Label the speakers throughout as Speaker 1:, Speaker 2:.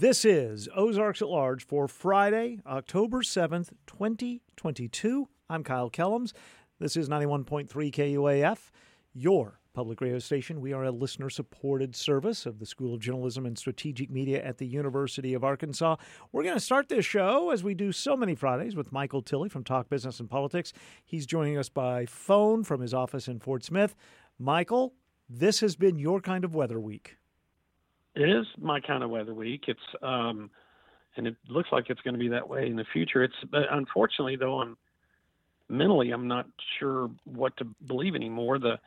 Speaker 1: This is Ozarks at Large for Friday, October 7th, 2022. I'm Kyle Kellums. This is 91.3 KUAF, your public radio station. We are a listener supported service of the School of Journalism and Strategic Media at the University of Arkansas. We're going to start this show, as we do so many Fridays, with Michael Tilley from Talk Business and Politics. He's joining us by phone from his office in Fort Smith. Michael, this has been your kind of weather week.
Speaker 2: It is my kind of weather week. It's um, and it looks like it's going to be that way in the future. It's but unfortunately though I'm mentally I'm not sure what to believe anymore. The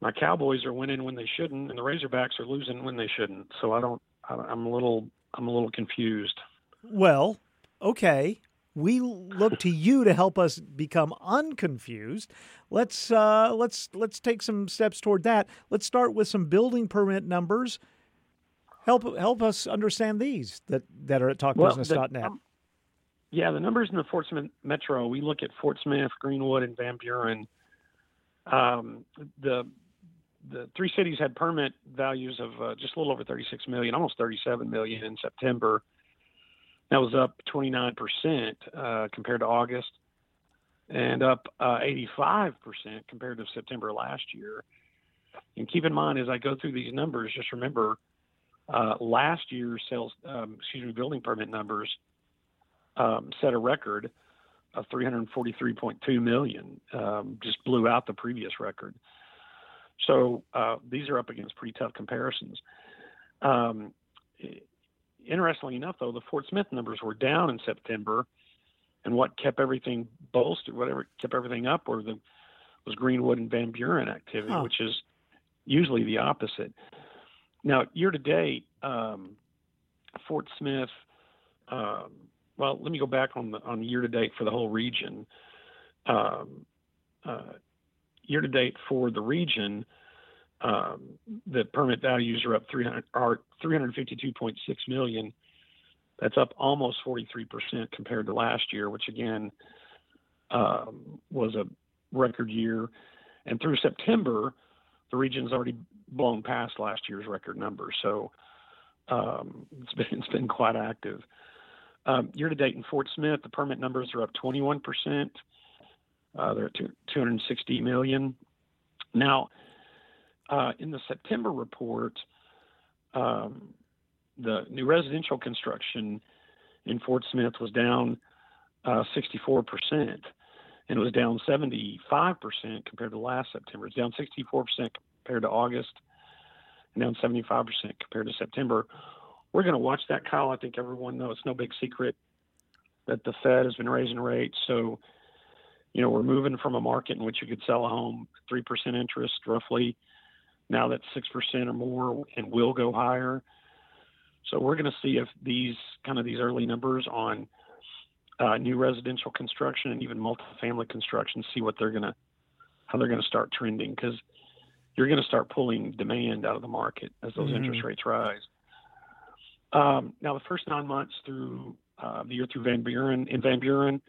Speaker 2: my Cowboys are winning when they shouldn't, and the Razorbacks are losing when they shouldn't. So I don't. I'm a little. I'm a little confused.
Speaker 1: Well, okay. We look to you to help us become unconfused. Let's uh, let's let's take some steps toward that. Let's start with some building permit numbers help help us understand these that that are at talkbusiness.net. Well, um,
Speaker 2: yeah, the numbers in the Fort Smith Metro. We look at Fort Smith, Greenwood, and Van Buren. Um, the the three cities had permit values of uh, just a little over 36 million, almost 37 million in September. That was up 29 percent uh, compared to August, and up uh, 85 percent compared to September last year. And keep in mind, as I go through these numbers, just remember uh, last year's sales, um, excuse me, building permit numbers um, set a record of 343.2 million, um, just blew out the previous record. So uh, these are up against pretty tough comparisons. Um, interestingly enough, though, the Fort Smith numbers were down in September, and what kept everything bolstered, whatever kept everything up, were the was Greenwood and Van Buren activity, huh. which is usually the opposite. Now, year to date, um, Fort Smith. Um, well, let me go back on the on year to date for the whole region. Um, uh, year to date for the region, um, the permit values are up 300 are 352.6 million. That's up almost 43 percent compared to last year, which again um, was a record year. And through September, the region's already blown past last year's record numbers. So um, it's been it's been quite active. Um, year to date in Fort Smith, the permit numbers are up 21 percent. Uh, they're at 260 million. Now, uh, in the September report, um, the new residential construction in Fort Smith was down uh, 64 percent, and it was down 75 percent compared to last September. It's down 64 percent compared to August, and down 75% compared to September. We're going to watch that, Kyle. I think everyone knows it's no big secret that the Fed has been raising rates. So, you know, we're moving from a market in which you could sell a home 3% interest roughly. Now that's 6% or more and will go higher. So we're going to see if these kind of these early numbers on uh, new residential construction and even multifamily construction, see what they're going to, how they're going to start trending. Because you're going to start pulling demand out of the market as those mm-hmm. interest rates rise. Um, now, the first nine months through uh, the year through Van Buren in Van Buren,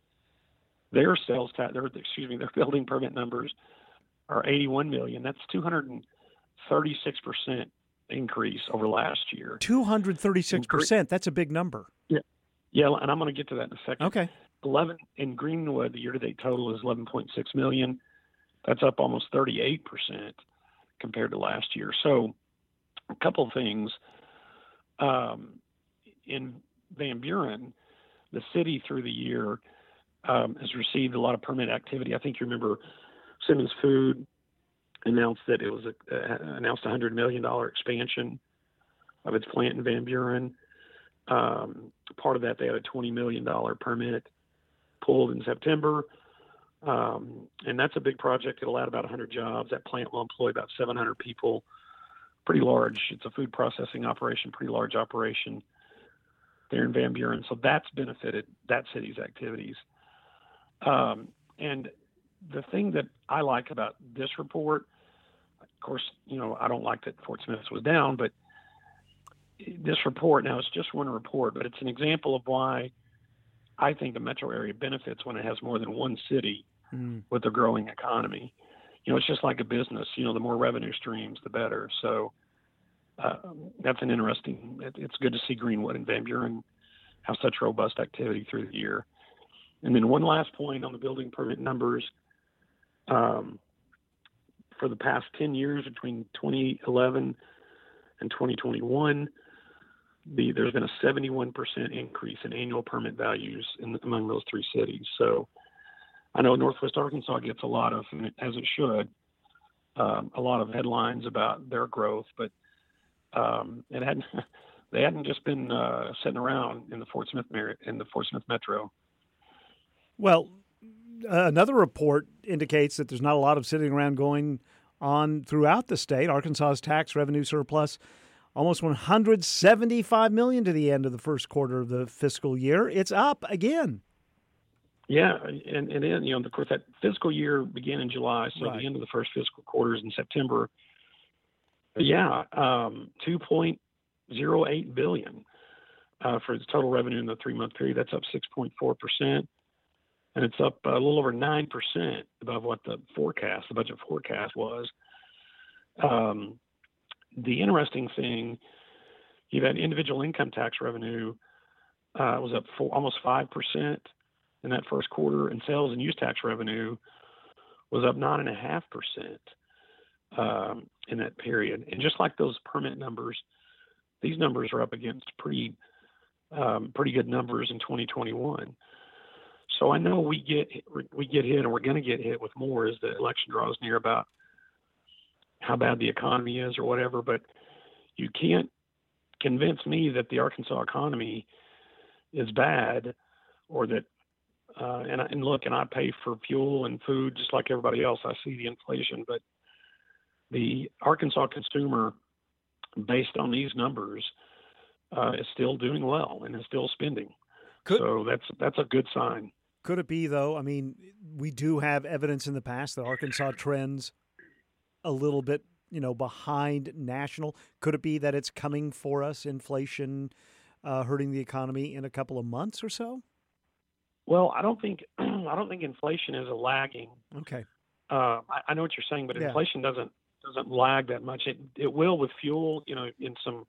Speaker 2: their sales tax, their excuse me, their building permit numbers are 81 million. That's 236 percent increase over last year.
Speaker 1: 236 percent. That's a big number.
Speaker 2: Yeah, yeah, and I'm going to get to that in a second.
Speaker 1: Okay.
Speaker 2: 11 in Greenwood, the year-to-date total is 11.6 million. That's up almost 38 percent compared to last year. So, a couple things. Um, in Van Buren, the city through the year um, has received a lot of permit activity. I think you remember Simmons Food announced that it was a, uh, announced a hundred million dollar expansion of its plant in Van Buren. Um, part of that, they had a twenty million dollar permit pulled in September. Um, and that's a big project. It'll add about 100 jobs. That plant will employ about 700 people. Pretty large. It's a food processing operation, pretty large operation there in Van Buren. So that's benefited that city's activities. Um, and the thing that I like about this report, of course, you know, I don't like that Fort Smith was down, but this report now it's just one report, but it's an example of why I think the metro area benefits when it has more than one city mm. with a growing economy. You know, it's just like a business. You know, the more revenue streams, the better. So uh, that's an interesting. It, it's good to see Greenwood and Van Buren have such robust activity through the year. And then one last point on the building permit numbers. Um, for the past 10 years, between 2011 and 2021, the, there's been a 71% increase in annual permit values in, among those three cities. So I know Northwest Arkansas gets a lot of, as it should, um, a lot of headlines about their growth, but um, it hadn't. They hadn't just been uh, sitting around in the Fort Smith in the Fort Smith metro.
Speaker 1: Well, another report indicates that there's not a lot of sitting around going on throughout the state. Arkansas's tax revenue surplus almost 175 million to the end of the first quarter of the fiscal year. It's up again.
Speaker 2: Yeah, and and then you know, of course, that fiscal year began in July, so right. the end of the first fiscal quarter is in September. Yeah, um, two point zero eight billion uh, for its total revenue in the three month period. That's up six point four percent, and it's up a little over nine percent above what the forecast, the budget forecast was. Um, the interesting thing, you've had individual income tax revenue uh, was up almost five percent in that first quarter, and sales and use tax revenue was up nine and a half percent um, in that period. And just like those permit numbers, these numbers are up against pretty um, pretty good numbers in 2021. So I know we get we get hit, and we're going to get hit with more as the election draws near about how bad the economy is or whatever. But you can't convince me that the Arkansas economy is bad or that uh, and, and look, and I pay for fuel and food just like everybody else. I see the inflation, but the Arkansas consumer, based on these numbers, uh, is still doing well and is still spending. Could, so that's that's a good sign.
Speaker 1: Could it be though? I mean, we do have evidence in the past that Arkansas trends a little bit, you know, behind national. Could it be that it's coming for us, inflation uh, hurting the economy in a couple of months or so?
Speaker 2: Well, I don't think I don't think inflation is a lagging.
Speaker 1: Okay.
Speaker 2: Uh, I, I, know what you're saying, but yeah. inflation doesn't doesn't lag that much. It it will with fuel. You know, in some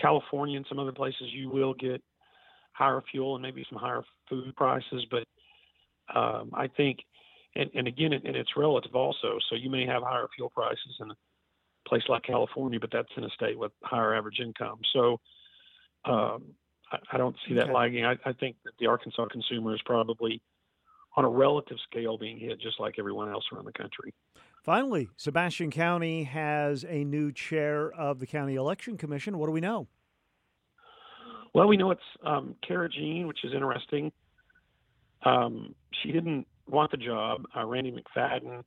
Speaker 2: California and some other places, you will get higher fuel and maybe some higher food prices. But um, I think, and, and again, it, and it's relative also. So you may have higher fuel prices in a place like California, but that's in a state with higher average income. So um, I, don't see that okay. lagging. I, I think that the Arkansas consumer is probably on a relative scale being hit just like everyone else around the country.
Speaker 1: Finally, Sebastian County has a new chair of the County Election Commission. What do we know?
Speaker 2: Well, we know it's um, Kara Jean, which is interesting. Um, she didn't want the job. Uh, Randy McFadden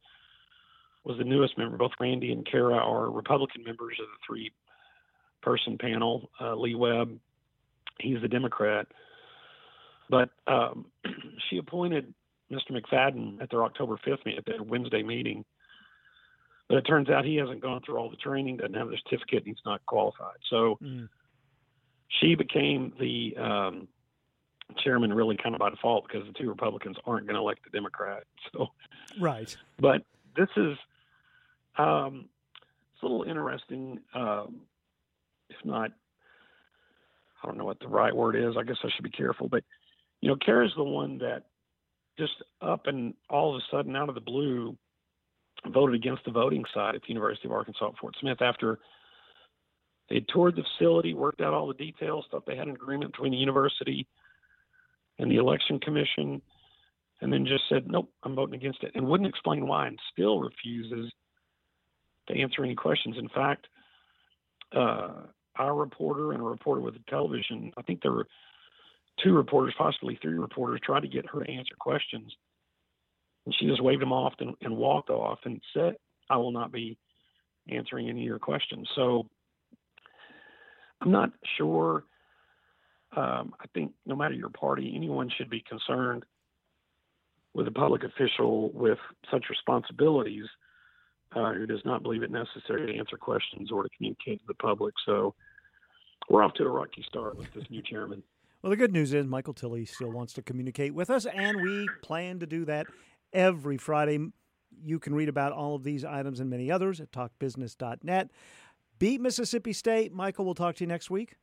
Speaker 2: was the newest member. Both Randy and Kara are Republican members of the three person panel. Uh, Lee Webb he's the Democrat. But um, she appointed Mr. McFadden at their October 5th meeting, at their Wednesday meeting. But it turns out he hasn't gone through all the training, doesn't have the certificate, and he's not qualified. So mm. she became the um, chairman really kind of by default because the two Republicans aren't going to elect the Democrat. So
Speaker 1: right.
Speaker 2: But this is um, it's a little interesting, um, if not I don't know what the right word is. I guess I should be careful. But, you know, Kara's the one that just up and all of a sudden out of the blue voted against the voting side at the University of Arkansas at Fort Smith after they toured the facility, worked out all the details, thought they had an agreement between the university and the election commission, and then just said, nope, I'm voting against it, and wouldn't explain why and still refuses to answer any questions. In fact, uh, our reporter and a reporter with the television. I think there were two reporters, possibly three reporters, tried to get her to answer questions. And she just waved them off and, and walked off and said, I will not be answering any of your questions. So I'm not sure. Um, I think no matter your party, anyone should be concerned with a public official with such responsibilities uh, who does not believe it necessary to answer questions or to communicate to the public. So we're off to a rocky start with this new chairman.
Speaker 1: Well, the good news is Michael Tilley still wants to communicate with us, and we plan to do that every Friday. You can read about all of these items and many others at talkbusiness.net. beat Mississippi State. Michael, we'll talk to you next week.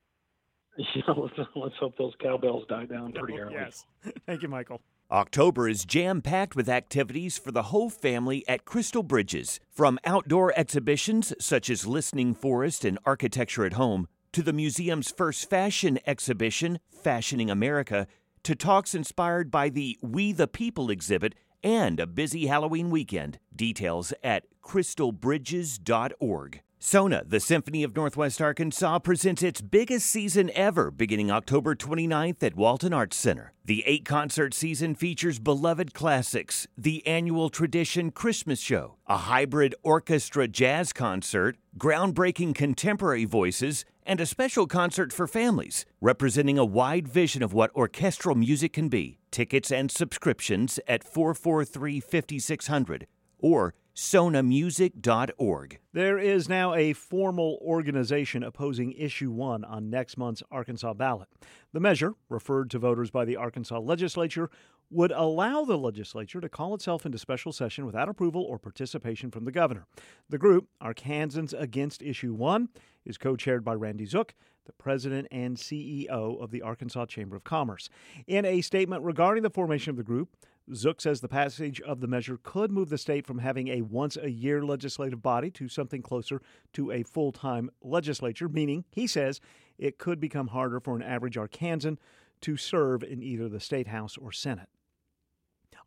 Speaker 2: Yeah, let's, let's hope those cowbells die down pretty
Speaker 1: oh,
Speaker 2: early.
Speaker 1: Yes. Thank you, Michael.
Speaker 3: October is jam packed with activities for the whole family at Crystal Bridges. From outdoor exhibitions such as Listening Forest and Architecture at Home, to the museum's first fashion exhibition, Fashioning America, to talks inspired by the We the People exhibit and a busy Halloween weekend. Details at crystalbridges.org. SONA, the Symphony of Northwest Arkansas, presents its biggest season ever beginning October 29th at Walton Arts Center. The eight concert season features beloved classics, the annual Tradition Christmas Show, a hybrid orchestra jazz concert, groundbreaking contemporary voices, and a special concert for families, representing a wide vision of what orchestral music can be. Tickets and subscriptions at 443 5600 or sonamusic.org.
Speaker 1: There is now a formal organization opposing Issue 1 on next month's Arkansas ballot. The measure, referred to voters by the Arkansas legislature, would allow the legislature to call itself into special session without approval or participation from the governor. The group, Arkansans Against Issue 1, is co chaired by Randy Zook, the president and CEO of the Arkansas Chamber of Commerce. In a statement regarding the formation of the group, Zook says the passage of the measure could move the state from having a once a year legislative body to something closer to a full time legislature, meaning, he says, it could become harder for an average Arkansan to serve in either the state house or Senate.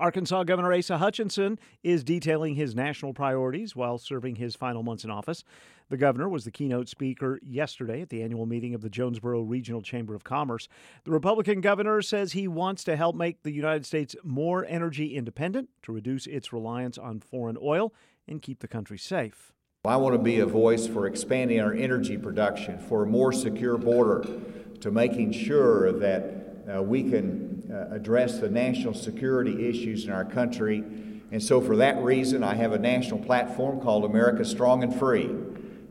Speaker 1: Arkansas Governor Asa Hutchinson is detailing his national priorities while serving his final months in office. The governor was the keynote speaker yesterday at the annual meeting of the Jonesboro Regional Chamber of Commerce. The Republican governor says he wants to help make the United States more energy independent to reduce its reliance on foreign oil and keep the country safe.
Speaker 4: I want to be a voice for expanding our energy production, for a more secure border, to making sure that uh, we can uh, address the national security issues in our country. And so, for that reason, I have a national platform called America Strong and Free.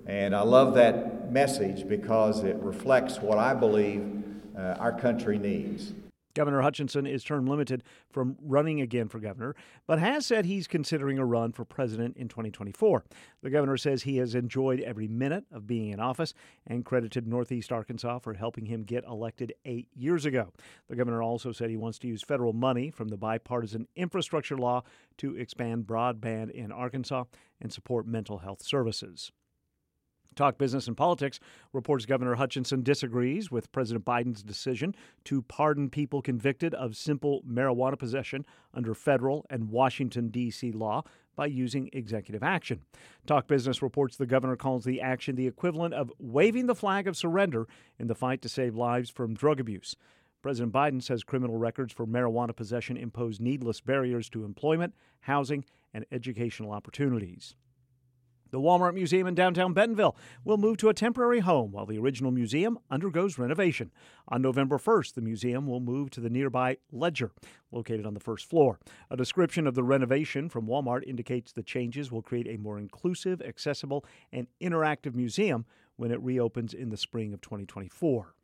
Speaker 4: And I love that message because it reflects what I believe uh, our country needs.
Speaker 1: Governor Hutchinson is term limited from running again for governor, but has said he's considering a run for president in 2024. The governor says he has enjoyed every minute of being in office and credited Northeast Arkansas for helping him get elected eight years ago. The governor also said he wants to use federal money from the bipartisan infrastructure law to expand broadband in Arkansas and support mental health services. Talk Business and Politics reports Governor Hutchinson disagrees with President Biden's decision to pardon people convicted of simple marijuana possession under federal and Washington, D.C. law by using executive action. Talk Business reports the governor calls the action the equivalent of waving the flag of surrender in the fight to save lives from drug abuse. President Biden says criminal records for marijuana possession impose needless barriers to employment, housing, and educational opportunities. The Walmart Museum in downtown Bentonville will move to a temporary home while the original museum undergoes renovation. On November 1st, the museum will move to the nearby Ledger, located on the first floor. A description of the renovation from Walmart indicates the changes will create a more inclusive, accessible, and interactive museum when it reopens in the spring of 2024.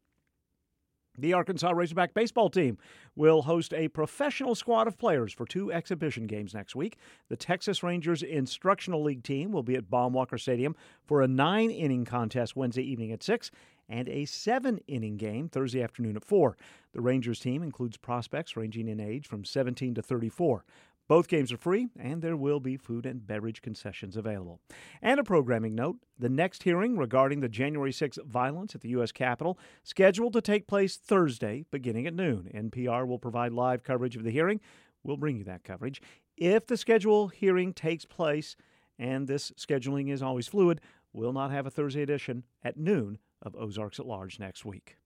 Speaker 1: The Arkansas Razorback baseball team will host a professional squad of players for two exhibition games next week. The Texas Rangers Instructional League team will be at Baum-Walker Stadium for a nine inning contest Wednesday evening at 6 and a seven inning game Thursday afternoon at 4. The Rangers team includes prospects ranging in age from 17 to 34. Both games are free, and there will be food and beverage concessions available. And a programming note the next hearing regarding the January 6th violence at the U.S. Capitol, scheduled to take place Thursday beginning at noon. NPR will provide live coverage of the hearing. We'll bring you that coverage. If the scheduled hearing takes place, and this scheduling is always fluid, we'll not have a Thursday edition at noon of Ozarks at Large next week.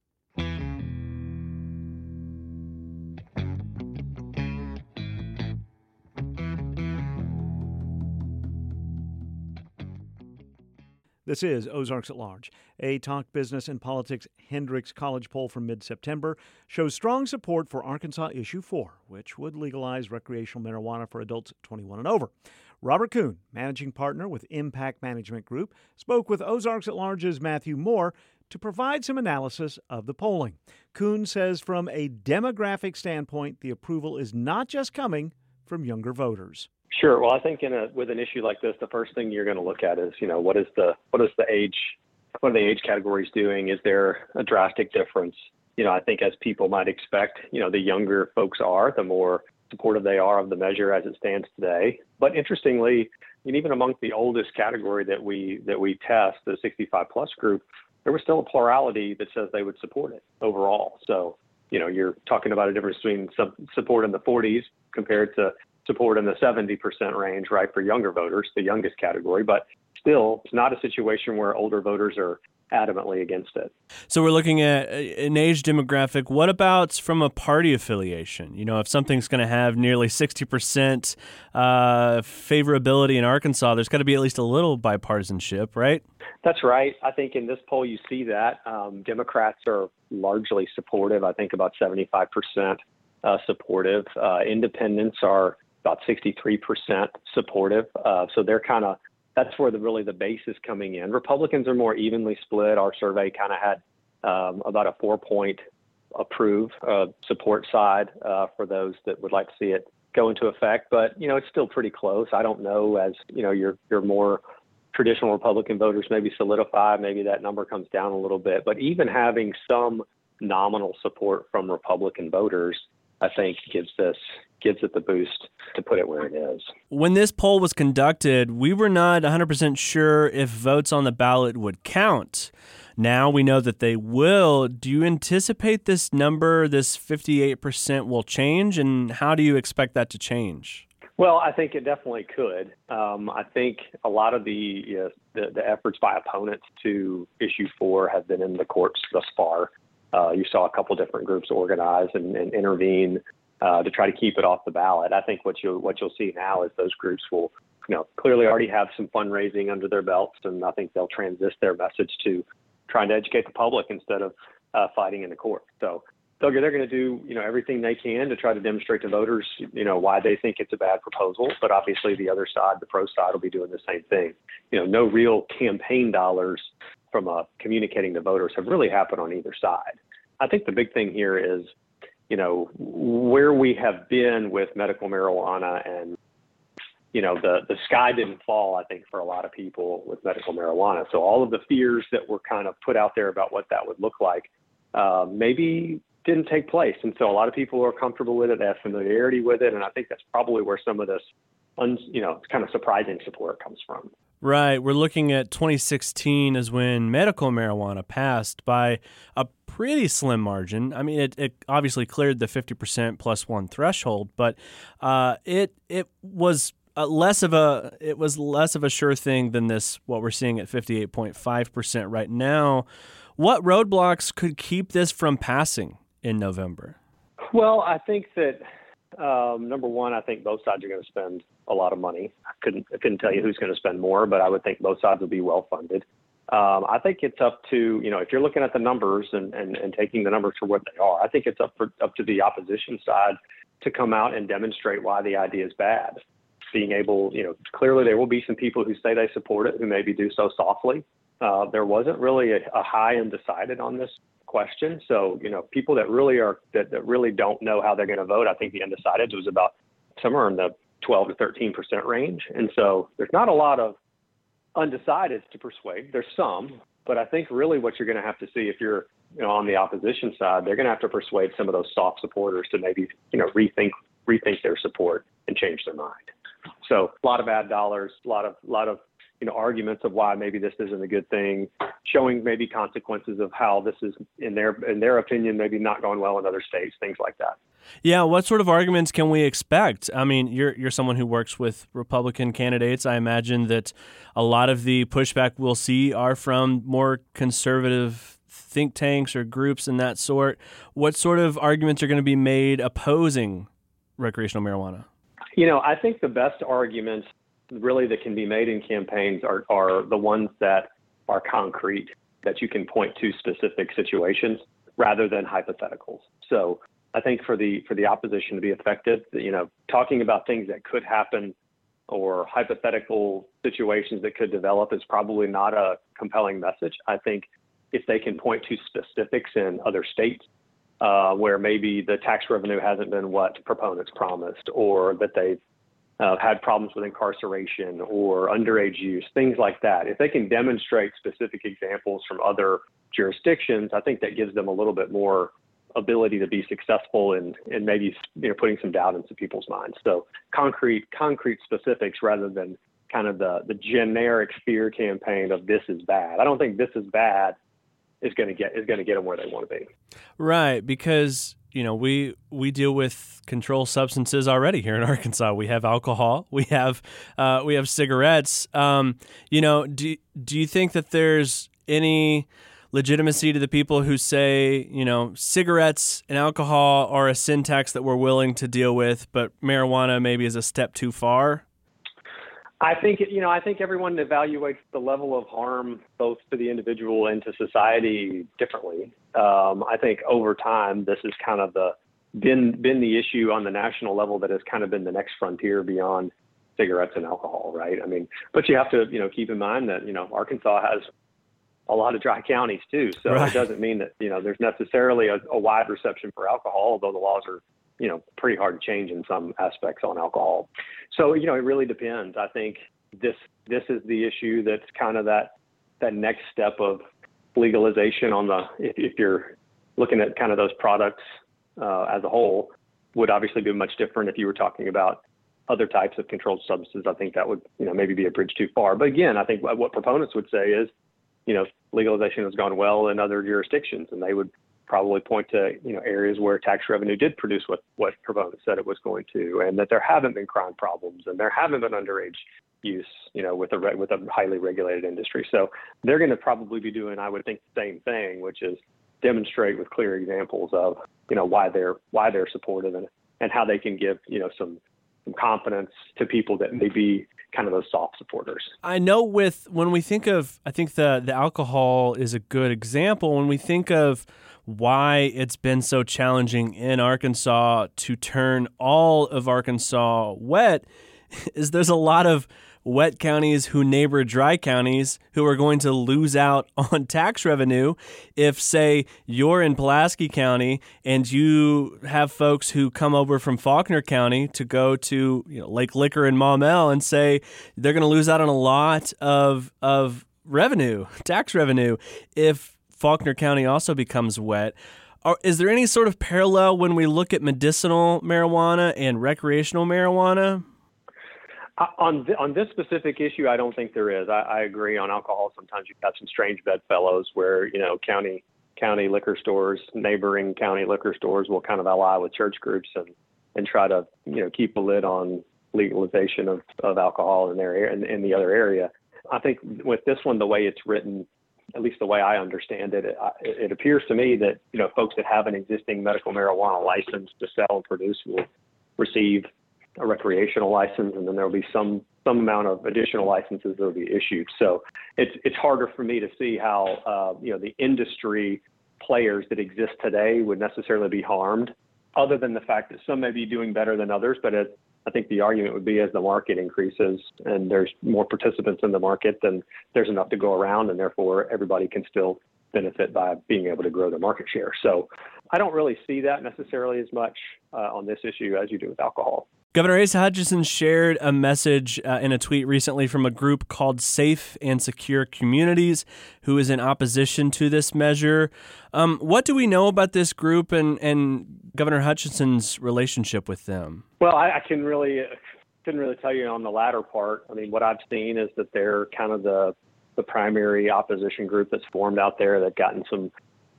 Speaker 1: This is Ozarks at Large. A Talk Business and Politics Hendrix College poll from mid September shows strong support for Arkansas Issue 4, which would legalize recreational marijuana for adults 21 and over. Robert Kuhn, managing partner with Impact Management Group, spoke with Ozarks at Large's Matthew Moore to provide some analysis of the polling. Kuhn says from a demographic standpoint, the approval is not just coming from younger voters.
Speaker 5: Sure. Well, I think in a with an issue like this, the first thing you're going to look at is, you know, what is the what is the age what are the age categories doing? Is there a drastic difference? You know, I think as people might expect, you know, the younger folks are, the more supportive they are of the measure as it stands today. But interestingly, and even among the oldest category that we that we test, the 65 plus group, there was still a plurality that says they would support it overall. So, you know, you're talking about a difference between some support in the 40s compared to support in the 70% range, right, for younger voters, the youngest category. But still, it's not a situation where older voters are adamantly against it.
Speaker 6: So we're looking at an age demographic. What about from a party affiliation? You know, if something's going to have nearly 60% uh, favorability in Arkansas, there's got to be at least a little bipartisanship, right?
Speaker 5: That's right. I think in this poll you see that um, Democrats are largely supportive. I think about 75% uh, supportive. Uh, independents are about 63% supportive. Uh, so they're kind of that's where the really the base is coming in. Republicans are more evenly split. Our survey kind of had um, about a four point approve uh, support side uh, for those that would like to see it go into effect. But you know, it's still pretty close. I don't know as you know your your more traditional Republican voters maybe solidify, maybe that number comes down a little bit. But even having some nominal support from Republican voters, I think gives this gives it the boost to put it where it is.
Speaker 6: When this poll was conducted, we were not 100% sure if votes on the ballot would count. Now we know that they will. Do you anticipate this number, this 58%, will change? And how do you expect that to change?
Speaker 5: Well, I think it definitely could. Um, I think a lot of the, the, the efforts by opponents to issue four have been in the courts thus far. Uh, you saw a couple different groups organize and, and intervene uh, to try to keep it off the ballot. I think what you'll what you'll see now is those groups will, you know, clearly already have some fundraising under their belts, and I think they'll transist their message to trying to educate the public instead of uh, fighting in the court. So they're, they're going to do you know everything they can to try to demonstrate to voters you know why they think it's a bad proposal. But obviously the other side, the pro side, will be doing the same thing. You know, no real campaign dollars from uh, communicating to voters have really happened on either side. I think the big thing here is, you know, where we have been with medical marijuana and, you know, the, the sky didn't fall, I think, for a lot of people with medical marijuana. So all of the fears that were kind of put out there about what that would look like uh, maybe didn't take place. And so a lot of people are comfortable with it, they have familiarity with it. And I think that's probably where some of this, un, you know, kind of surprising support comes from.
Speaker 6: Right. We're looking at 2016 as when medical marijuana passed by a pretty slim margin. I mean, it, it obviously cleared the 50% plus one threshold, but uh, it it was less of a it was less of a sure thing than this what we're seeing at 58.5% right now. What roadblocks could keep this from passing in November?
Speaker 5: Well, I think that um, number one, I think both sides are going to spend a lot of money. I couldn't I couldn't tell you who's going to spend more, but I would think both sides will be well funded. Um, I think it's up to you know if you're looking at the numbers and, and, and taking the numbers for what they are. I think it's up for up to the opposition side to come out and demonstrate why the idea is bad. Being able, you know, clearly there will be some people who say they support it who maybe do so softly. Uh, there wasn't really a, a high undecided on this question. So, you know, people that really are that, that really don't know how they're going to vote, I think the undecided was about somewhere in the 12 to 13 percent range. And so there's not a lot of undecideds to persuade. There's some, but I think really what you're going to have to see if you're you know on the opposition side, they're going to have to persuade some of those soft supporters to maybe you know rethink rethink their support and change their mind. So a lot of ad dollars, a lot of lot of you know arguments of why maybe this isn't a good thing, showing maybe consequences of how this is in their in their opinion maybe not going well in other states, things like that.
Speaker 6: Yeah, what sort of arguments can we expect? I mean, you're you're someone who works with Republican candidates. I imagine that a lot of the pushback we'll see are from more conservative think tanks or groups and that sort. What sort of arguments are going to be made opposing recreational marijuana?
Speaker 5: You know, I think the best arguments really that can be made in campaigns are, are the ones that are concrete, that you can point to specific situations rather than hypotheticals. So I think for the for the opposition to be effective, you know, talking about things that could happen or hypothetical situations that could develop is probably not a compelling message. I think if they can point to specifics in other states uh, where maybe the tax revenue hasn't been what proponents promised, or that they've uh, had problems with incarceration or underage use, things like that. If they can demonstrate specific examples from other jurisdictions, I think that gives them a little bit more ability to be successful and in maybe you know putting some doubt into people's minds. So concrete concrete specifics rather than kind of the the generic fear campaign of this is bad. I don't think this is bad is going to get is going to get them where they want to be.
Speaker 6: Right, because you know we we deal with controlled substances already here in Arkansas. We have alcohol, we have uh, we have cigarettes. Um, you know, do do you think that there's any legitimacy to the people who say, you know, cigarettes and alcohol are a sin tax that we're willing to deal with, but marijuana maybe is a step too far?
Speaker 5: I think you know I think everyone evaluates the level of harm both to the individual and to society differently. Um, I think over time this has kind of the been been the issue on the national level that has kind of been the next frontier beyond cigarettes and alcohol, right? I mean, but you have to you know keep in mind that you know Arkansas has a lot of dry counties too, so right. it doesn't mean that you know there's necessarily a, a wide reception for alcohol, although the laws are you know pretty hard to change in some aspects on alcohol. So you know it really depends. I think this this is the issue that's kind of that that next step of legalization on the if, if you're looking at kind of those products uh, as a whole would obviously be much different if you were talking about other types of controlled substances. I think that would you know maybe be a bridge too far. But again, I think what proponents would say is you know legalization has gone well in other jurisdictions, and they would probably point to you know areas where tax revenue did produce what what proponents said it was going to, and that there haven't been crime problems and there haven't been underage use, you know, with a re- with a highly regulated industry. So they're going to probably be doing, I would think, the same thing, which is demonstrate with clear examples of you know why they're why they're supportive and and how they can give you know some some confidence to people that may be kind of those soft supporters.
Speaker 6: I know with when we think of I think the the alcohol is a good example when we think of why it's been so challenging in Arkansas to turn all of Arkansas wet is there's a lot of wet counties who neighbor dry counties who are going to lose out on tax revenue if, say, you're in Pulaski County and you have folks who come over from Faulkner County to go to you know, Lake Liquor and Maumelle and say they're going to lose out on a lot of of revenue, tax revenue, if Faulkner County also becomes wet. Are, is there any sort of parallel when we look at medicinal marijuana and recreational marijuana?
Speaker 5: On th- on this specific issue, I don't think there is. I, I agree on alcohol. Sometimes you've got some strange bedfellows where you know county county liquor stores, neighboring county liquor stores will kind of ally with church groups and and try to you know keep a lid on legalization of, of alcohol in their in, in the other area. I think with this one, the way it's written, at least the way I understand it, it, it appears to me that you know folks that have an existing medical marijuana license to sell and produce will receive a recreational license, and then there will be some some amount of additional licenses that will be issued. So it's it's harder for me to see how uh, you know the industry players that exist today would necessarily be harmed, other than the fact that some may be doing better than others. But it, I think the argument would be as the market increases and there's more participants in the market, then there's enough to go around, and therefore everybody can still benefit by being able to grow their market share. So I don't really see that necessarily as much uh, on this issue as you do with alcohol.
Speaker 6: Governor Asa Hutchinson shared a message uh, in a tweet recently from a group called Safe and Secure Communities, who is in opposition to this measure. Um, what do we know about this group and, and Governor Hutchinson's relationship with them?
Speaker 5: Well, I, I can really couldn't really tell you on the latter part. I mean, what I've seen is that they're kind of the the primary opposition group that's formed out there. They've gotten some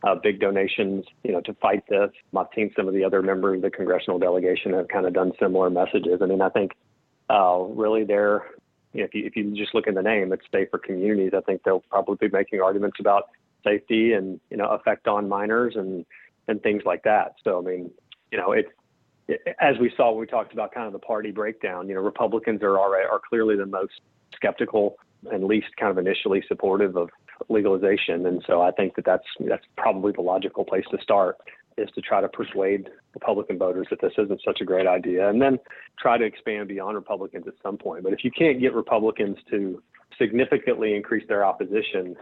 Speaker 5: uh, big donations, you know, to fight this. I've seen some of the other members of the congressional delegation have kind of done similar messages. I mean, I think uh, really they're, you know, if you, if you just look in the name, it's safe for communities. I think they'll probably be making arguments about safety and you know effect on minors and and things like that. So I mean, you know, it's as we saw when we talked about kind of the party breakdown. You know, Republicans are already are clearly the most skeptical and least kind of initially supportive of legalization. And so I think that that's that's probably the logical place to start is to try to persuade Republican voters that this isn't such a great idea, and then try to expand beyond Republicans at some point. But if you can't get Republicans to significantly increase their opposition,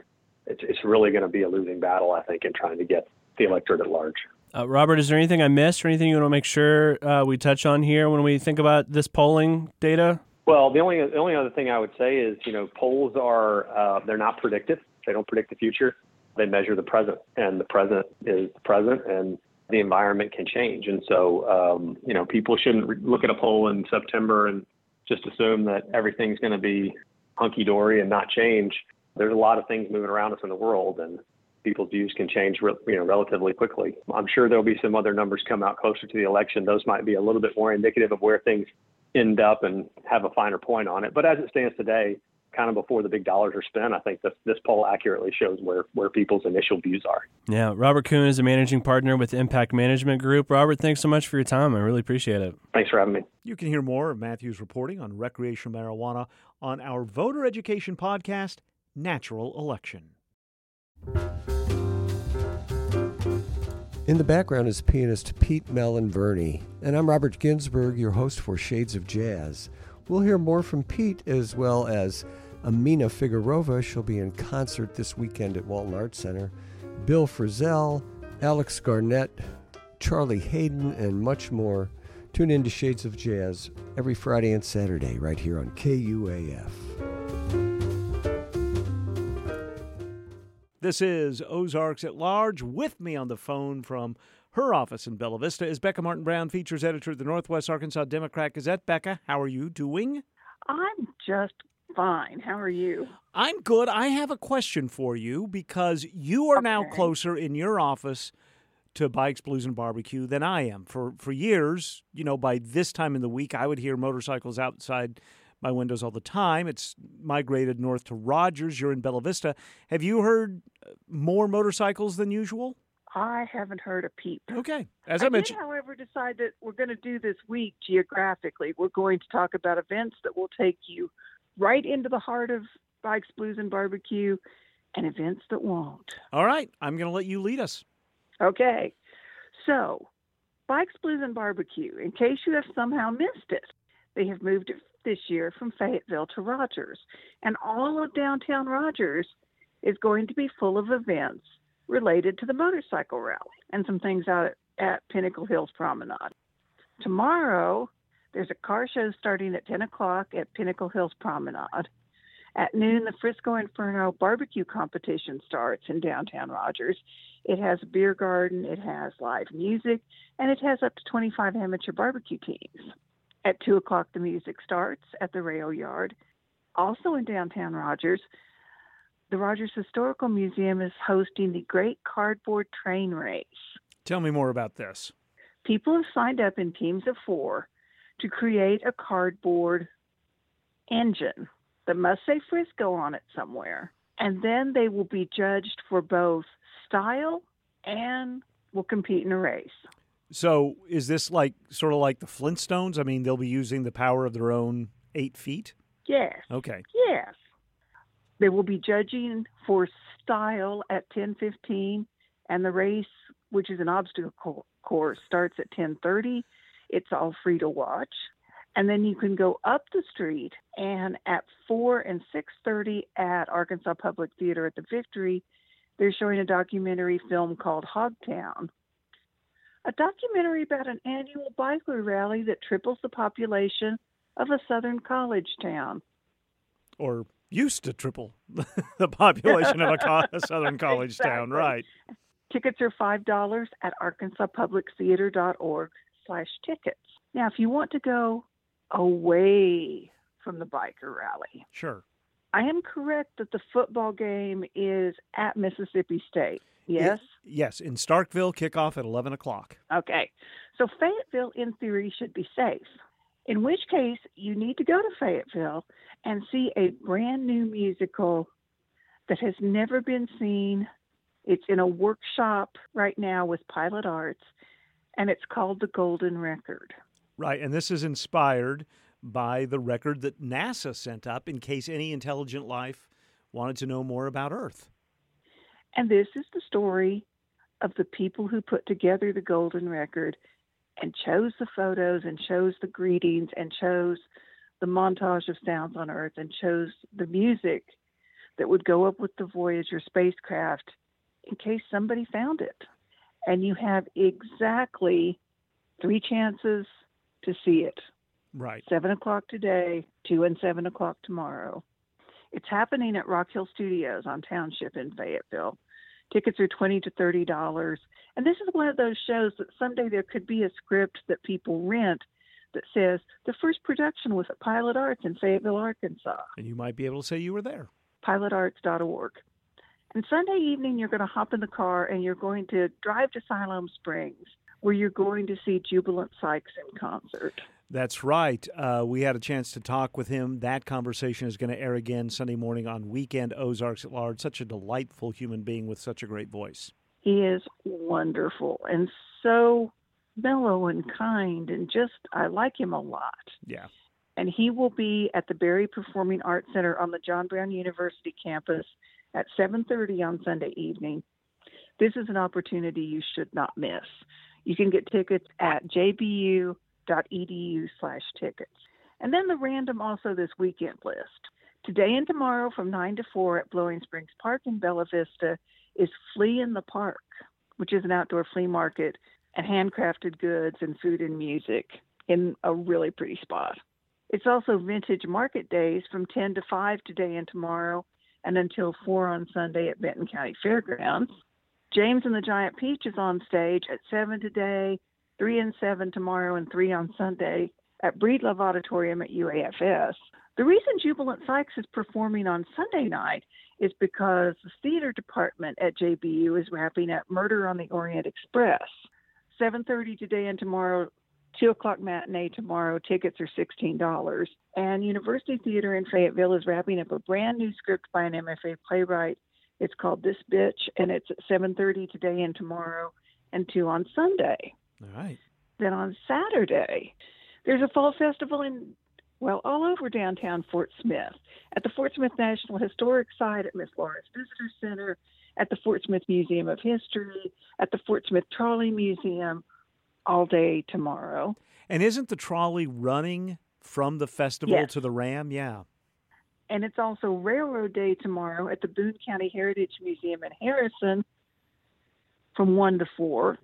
Speaker 5: it's, it's really going to be a losing battle, I think, in trying to get the electorate at large.
Speaker 6: Uh, Robert, is there anything I missed or anything you want to make sure uh, we touch on here when we think about this polling data?
Speaker 5: Well, the only the only other thing I would say is, you know, polls are uh, they're not predictive. They don't predict the future. They measure the present, and the present is the present, and the environment can change. And so, um, you know, people shouldn't re- look at a poll in September and just assume that everything's going to be hunky dory and not change. There's a lot of things moving around us in the world, and people's views can change, re- you know, relatively quickly. I'm sure there'll be some other numbers come out closer to the election. Those might be a little bit more indicative of where things end up and have a finer point on it. But as it stands today, kind of before the big dollars are spent, I think this, this poll accurately shows where, where people's initial views are.
Speaker 6: Yeah. Robert Kuhn is a managing partner with Impact Management Group. Robert, thanks so much for your time. I really appreciate it.
Speaker 5: Thanks for having me.
Speaker 1: You can hear more of Matthew's reporting on recreational marijuana on our voter education podcast, Natural Election.
Speaker 7: In the background is pianist Pete Malinverni, and I'm Robert Ginsburg, your host for Shades of Jazz. We'll hear more from Pete as well as Amina Figarova. She'll be in concert this weekend at Walton Arts Center. Bill Frisell, Alex Garnett, Charlie Haden, and much more. Tune in to Shades of Jazz every Friday and Saturday right here on KUAF.
Speaker 1: This is Ozarks at Large. With me on the phone from her office in Bella Vista is Becca Martin Brown, features editor of the Northwest Arkansas Democrat Gazette. Becca, how are you doing?
Speaker 8: I'm just fine. How are you?
Speaker 1: I'm good. I have a question for you because you are now closer in your office to Bikes, Blues, and Barbecue than I am. For for years, you know, by this time in the week, I would hear motorcycles outside my windows all the time. It's migrated north to Rogers. You're in Bella Vista. Have you heard uh, more motorcycles than usual?
Speaker 8: I haven't heard a peep.
Speaker 1: Okay. As I,
Speaker 8: I
Speaker 1: mentioned,
Speaker 8: did, however, decide that we're going to do this week geographically. We're going to talk about events that will take you right into the heart of Bikes, Blues, and Barbecue, and events that won't.
Speaker 1: all right, I'm going to let you lead us.
Speaker 8: Okay. So, Bikes, Blues, and Barbecue, in case you have somehow missed it, they have moved this year from Fayetteville to Rogers. And all of downtown Rogers is going to be full of events related to the motorcycle rally and some things out at, at Pinnacle Hills Promenade. Tomorrow, there's a car show starting at 10 o'clock at Pinnacle Hills Promenade. At noon, the Frisco Inferno barbecue competition starts in downtown Rogers. It has a beer garden, it has live music, and it has up to 25 amateur barbecue teams. At 2 o'clock, the music starts at the rail yard. Also in downtown Rogers, the Rogers Historical Museum is hosting the Great Cardboard Train Race.
Speaker 1: Tell me more about this.
Speaker 8: People have signed up in teams of four to create a cardboard engine that must say Frisco on it somewhere. And then they will be judged for both style and will compete in a race.
Speaker 1: So, is this like sort of like the Flintstones? I mean, they'll be using the power of their own eight feet.
Speaker 8: Yes.
Speaker 1: Okay.
Speaker 8: Yes. They will be judging for style at 10:15 and the race, which is an obstacle course, starts at 10:30. It's all free to watch. And then you can go up the street and at 4 and 6:30 at Arkansas Public Theater at the Victory, they're showing a documentary film called Hogtown. A documentary about an annual biker rally that triples the population of a southern college town.
Speaker 1: Or used to triple the population of a, co- a southern college town, right?
Speaker 8: Tickets are five dollars at arkansaspublictheater.org slash tickets. Now, if you want to go away from the biker rally,
Speaker 1: Sure.
Speaker 8: I am correct that the football game is at Mississippi State. Yes.
Speaker 1: It- yes, in Starkville, kickoff at 11 o'clock.
Speaker 8: Okay. So Fayetteville, in theory, should be safe. In which case, you need to go to Fayetteville and see a brand new musical that has never been seen. It's in a workshop right now with Pilot Arts, and it's called The Golden Record.
Speaker 1: Right, and this is inspired by the record that NASA sent up in case any intelligent life wanted to know more about Earth.
Speaker 8: And this is the story of the people who put together the Golden Record and chose the photos and chose the greetings and chose the montage of sounds on Earth and chose the music that would go up with the Voyager spacecraft in case somebody found it. And you have exactly three chances to see it.
Speaker 1: Right.
Speaker 8: Seven o'clock today, two and seven o'clock tomorrow. It's happening at Rock Hill Studios on Township in Fayetteville. Tickets are twenty to thirty dollars, and this is one of those shows that someday there could be a script that people rent that says the first production was at Pilot Arts in Fayetteville, Arkansas.
Speaker 1: And you might be able to say you were there.
Speaker 8: pilotarts.org. And Sunday evening, you're going to hop in the car and you're going to drive to Siloam Springs, where you're going to see Jubilant Sykes in concert.
Speaker 1: That's right. Uh, we had a chance to talk with him. That conversation is going to air again Sunday morning on Weekend Ozarks at Large. Such a delightful human being with such a great voice.
Speaker 8: He is wonderful and so mellow and kind, and just, I like him a lot.
Speaker 1: Yeah.
Speaker 8: and he will be at the Berry Performing Arts Center on the John Brown University campus at 7:30 on Sunday evening. This is an opportunity you should not miss. You can get tickets at jbu.edu/tickets. And then the random also this weekend list. Today and tomorrow from 9 to 4 at Blowing Springs Park in Bella Vista is Flea in the Park, which is an outdoor flea market and handcrafted goods and food and music in a really pretty spot. It's also Vintage Market Days from 10 to 5 today and tomorrow, and until 4 on Sunday at Benton County Fairgrounds. James and the Giant Peach is on stage at 7 today, 3 and 7 tomorrow, and 3 on Sunday at Breedlove Auditorium at UAFS. The reason Jubilant Sykes is performing on Sunday night is because the theater department at JBU is wrapping up Murder on the Orient Express. 7.30 today and tomorrow, 2 o'clock matinee tomorrow. Tickets are $16. And University Theater in Fayetteville is wrapping up a brand new script by an MFA playwright. It's called This Bitch, and it's at 7.30 today and tomorrow, and 2 on Sunday.
Speaker 1: All right.
Speaker 8: Then on Saturday, there's a fall festival in, well, all over downtown Fort Smith, at the Fort Smith National Historic Site, at Miss Laura's Visitor Center, at the Fort Smith Museum of History, at the Fort Smith Trolley Museum, all day tomorrow.
Speaker 1: And isn't the trolley running from the festival
Speaker 8: Yes.
Speaker 1: to the Ram? Yeah.
Speaker 8: And it's also Railroad Day tomorrow at the Boone County Heritage Museum in Harrison from 1 to 4.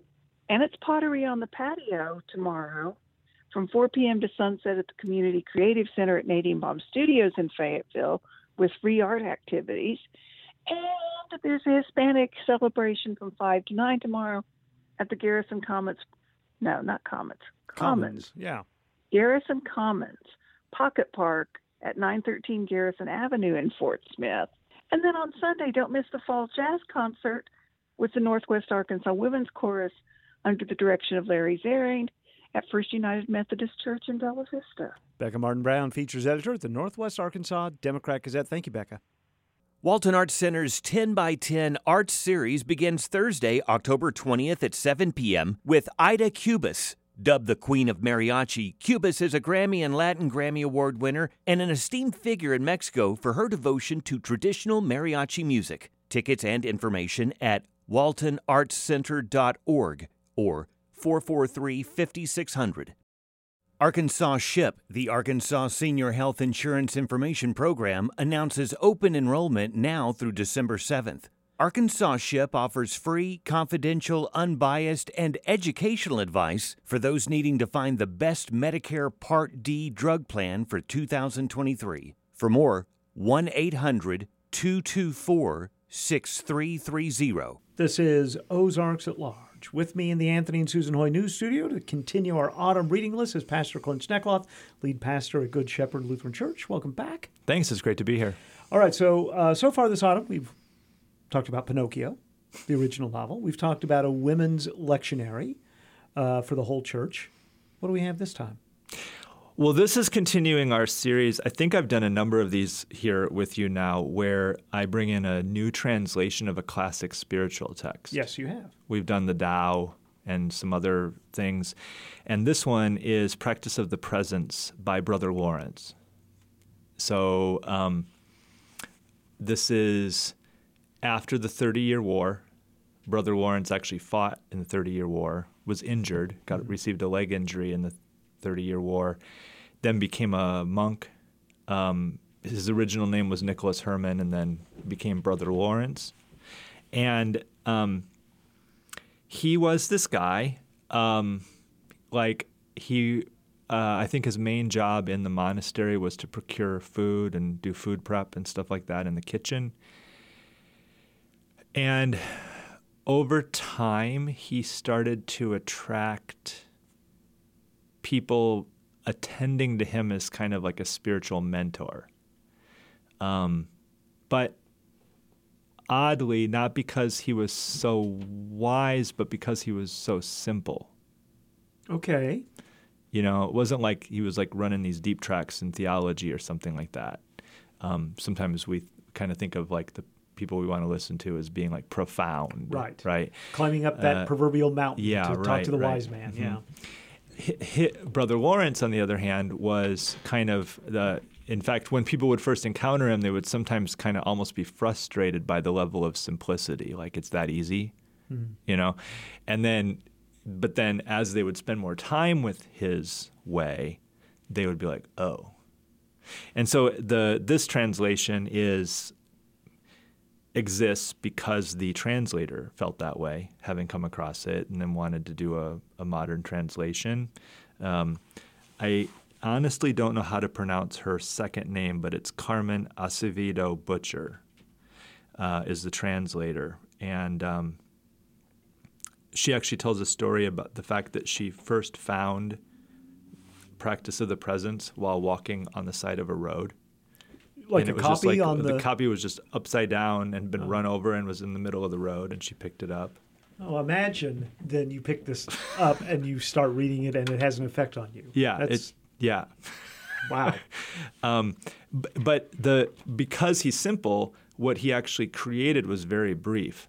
Speaker 8: And it's Pottery on the Patio tomorrow from 4 p.m. to sunset at the Community Creative Center at Nadine Baum Studios in Fayetteville with free art activities. And there's a Hispanic celebration from 5 to 9 tomorrow at the Garrison Commons. No, not Commons. Commons.
Speaker 1: Yeah.
Speaker 8: Garrison Commons Pocket Park at 913 Garrison Avenue in Fort Smith. And then on Sunday, don't miss the Fall Jazz Concert with the Northwest Arkansas Women's Chorus under the direction of Larry Zaring at First United Methodist Church in Bella Vista.
Speaker 1: Becca Martin Brown, features editor at the Northwest Arkansas Democrat Gazette. Thank you, Becca.
Speaker 3: Walton Arts Center's 10 by 10 Arts Series begins Thursday, October 20th at 7 p.m. with Aida Cuevas. Dubbed the Queen of Mariachi, Cuevas is a Grammy and Latin Grammy Award winner and an esteemed figure in Mexico for her devotion to traditional mariachi music. Tickets and information at waltonartscenter.org or 443 5600. Arkansas SHIP, the Arkansas Senior Health Insurance Information Program, announces open enrollment now through December 7th. Arkansas SHIP offers free, confidential, unbiased, and educational advice for those needing to find the best Medicare Part D drug plan for 2023. For more, 1 800 224 6330.
Speaker 1: This is Ozarks at Large. With me in the Anthony and Susan Hoy News Studio to continue our autumn reading list is Pastor Clint Schnekloth, lead pastor at Good Shepherd Lutheran Church. Welcome back.
Speaker 9: Thanks. It's great to be here.
Speaker 1: All right, so uh, so far this autumn, we've talked about Pinocchio, the original novel. We've talked about a women's lectionary uh, for the whole church. What do we have this time?
Speaker 9: Well, this is continuing our series. I think I've done a number of these here with you now where I bring in a new translation of a classic spiritual text.
Speaker 1: Yes, you have.
Speaker 9: We've done the Tao and some other things. And this one is Practice of the Presence by Brother Lawrence. So um, this is after the 30 year war. Brother Lawrence actually fought in the 30 year war, was injured, got received a leg injury in the 30 year war, then became a monk. Um, his original name was Nicholas Herman and then became Brother Lawrence. And um, he was this guy. Um, like he, uh, I think his main job in the monastery was to procure food and do food prep and stuff like that in the kitchen. And over time, he started to attract people attending to him as kind of like a spiritual mentor. Um, but oddly, not because he was so wise, but because he was so simple.
Speaker 1: Okay.
Speaker 9: You know, it wasn't like he was like running these deep tracks in theology or something like that. Um, sometimes we kind of think of like the people we want to listen to as being like profound.
Speaker 1: Right.
Speaker 9: Right.
Speaker 1: Climbing up that
Speaker 9: Uh,
Speaker 1: proverbial mountain
Speaker 9: yeah,
Speaker 1: to talk to the
Speaker 9: right.
Speaker 1: wise man.
Speaker 9: Mhm.
Speaker 1: Yeah.
Speaker 9: Hi- hi- Brother Lawrence, on the other hand, was kind of the. In fact, when people would first encounter him, they would sometimes kind of almost be frustrated by the level of simplicity. Like it's that easy, hmm. you know. And then, but then as they would spend more time with his way, they would be like, oh. And so the this translation is exists because the translator felt that way, having come across it, and then wanted to do a, a modern translation. Um, I honestly don't know how to pronounce her second name, but it's Carmen Acevedo Butcher uh, is the translator, and um, she actually tells a story about the fact that she first found practice of the presence while walking on the side of a road
Speaker 1: Like
Speaker 9: and
Speaker 1: a copy
Speaker 9: like
Speaker 1: on the.
Speaker 9: copy was just upside down and
Speaker 1: Oh.
Speaker 9: been run over and was in the middle of the road and she picked it up.
Speaker 1: oh, imagine then you pick this up and you start reading it and it has an effect on you.
Speaker 9: Yeah,
Speaker 1: That's,
Speaker 9: it's yeah.
Speaker 1: wow.
Speaker 9: Um, b- but the because he's simple, what he actually created was very brief.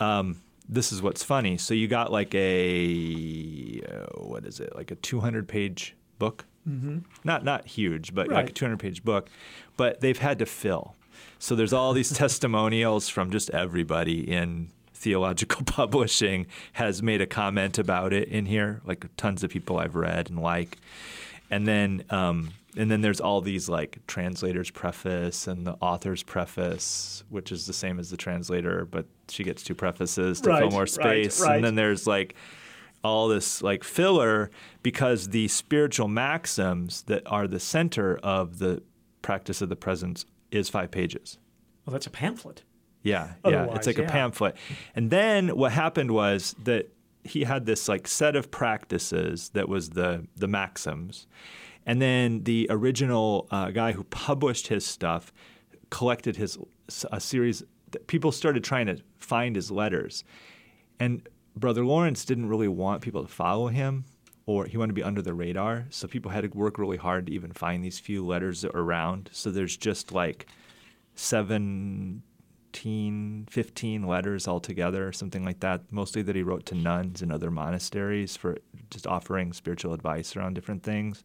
Speaker 9: Um, this is what's funny. So you got like a uh, what is it? Like a 200 page book. Mm-hmm. Not not huge, but like a 200 page book. But they've had to fill. So there's all these testimonials from just everybody in theological publishing has made a comment about it in here. Like tons of people I've read and like. And then um, and then there's all these like translator's preface and the author's preface, which is the same as the translator, but she gets two prefaces to
Speaker 1: Right,
Speaker 9: fill more
Speaker 1: right,
Speaker 9: space.
Speaker 1: right.
Speaker 9: And then there's like all this like filler because the spiritual maxims that are the center of the practice of the presence is five pages.
Speaker 1: Well, that's a pamphlet.
Speaker 9: Yeah, yeah. It's like
Speaker 1: yeah.
Speaker 9: a pamphlet. And then what happened was that he had this like set of practices that was the the maxims, and then the original uh, guy who published his stuff collected his a series. People started trying to find his letters, and Brother Lawrence didn't really want people to follow him. Or he wanted to be under the radar, so people had to work really hard to even find these few letters around. So there's just like 17, 15 letters altogether, something like that, mostly that he wrote to nuns and other monasteries for just offering spiritual advice around different things.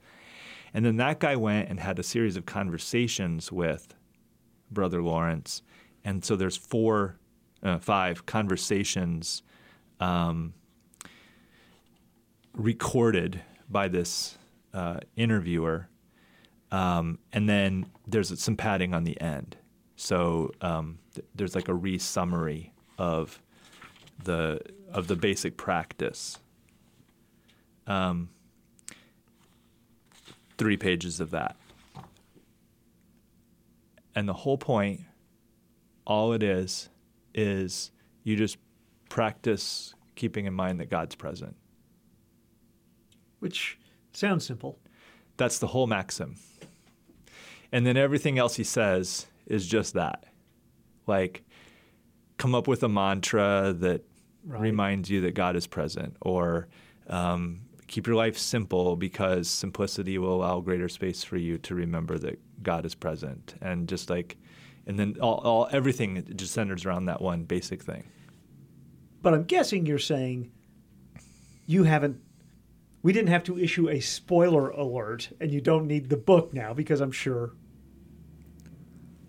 Speaker 9: And then that guy went and had a series of conversations with Brother Lawrence. And so there's four, uh, five conversations um, recorded by this uh, interviewer. Um, and then there's some padding on the end. So um, th- there's like a re-summary of the of the basic practice. Um, three pages of that, and the whole point, all it is, is you just practice keeping in mind that God's present.
Speaker 1: Which sounds simple.
Speaker 9: That's the whole maxim. And then everything else he says is just that. Like, come up with a mantra that
Speaker 1: Right.
Speaker 9: reminds you that God is present, or um, keep your life simple because simplicity will allow greater space for you to remember that God is present. And just like, and then all, all everything just centers around that one basic thing.
Speaker 1: But I'm guessing you're saying you haven't. We didn't have to issue a spoiler alert, and you don't need the book now because I'm sure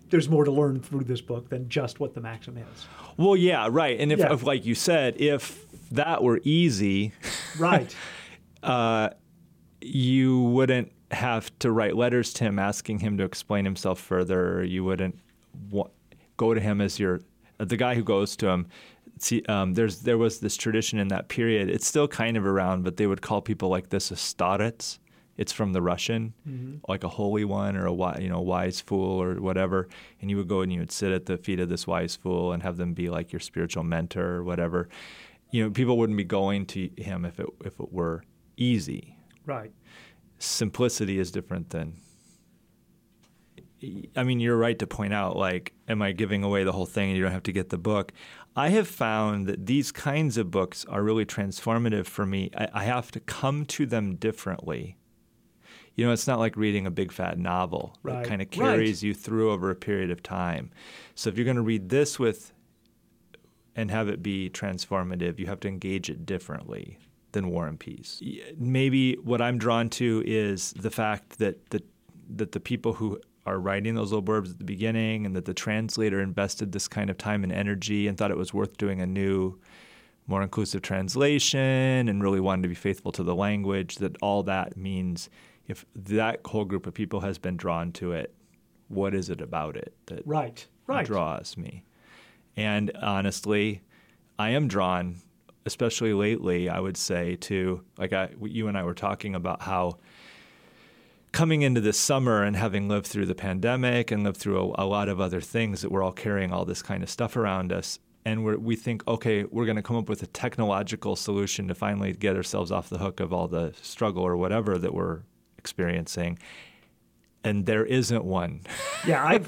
Speaker 1: there's more to learn through this book than just what the maxim is.
Speaker 9: Well, yeah, right. And if,
Speaker 1: Yeah.
Speaker 9: if like you said, if that were easy,
Speaker 1: Right.
Speaker 9: uh, you wouldn't have to write letters to him asking him to explain himself further. You wouldn't wa- go to him as your the guy who goes to him see, um, there's there was this tradition in that period. It's still kind of around, but they would call people like this a starets. It's from the Russian, mm-hmm. like a holy one or a you know wise fool or whatever. And you would go and you would sit at the feet of this wise fool and have them be like your spiritual mentor or whatever. You know, people wouldn't be going to him if it if it were easy.
Speaker 1: Right.
Speaker 9: Simplicity is different than I mean, you're right to point out, like, am I giving away the whole thing and you don't have to get the book? I have found that these kinds of books are really transformative for me. I, I have to come to them differently. You know, it's not like reading a big fat novel right. that kind of carries right. you through over a period of time. So if you're going to read this with and have it be transformative, you have to engage it differently than War and Peace. Maybe what I'm drawn to is the fact that the that the people who are writing those little blurbs at the beginning and that the translator invested this kind of time and energy and thought it was worth doing a new more inclusive translation and really wanted to be faithful to the language that all that means if that whole group of people has been drawn to it what is it about it that
Speaker 1: right, right.
Speaker 9: draws me and honestly i am drawn especially lately i would say to like I, you and i were talking about how coming into this summer and having lived through the pandemic and lived through a, a lot of other things that we're all carrying all this kind of stuff around us and we think, okay, we're going to come up with a technological solution to finally get ourselves off the hook of all the struggle or whatever that we're experiencing, and there isn't one.
Speaker 1: yeah, I've,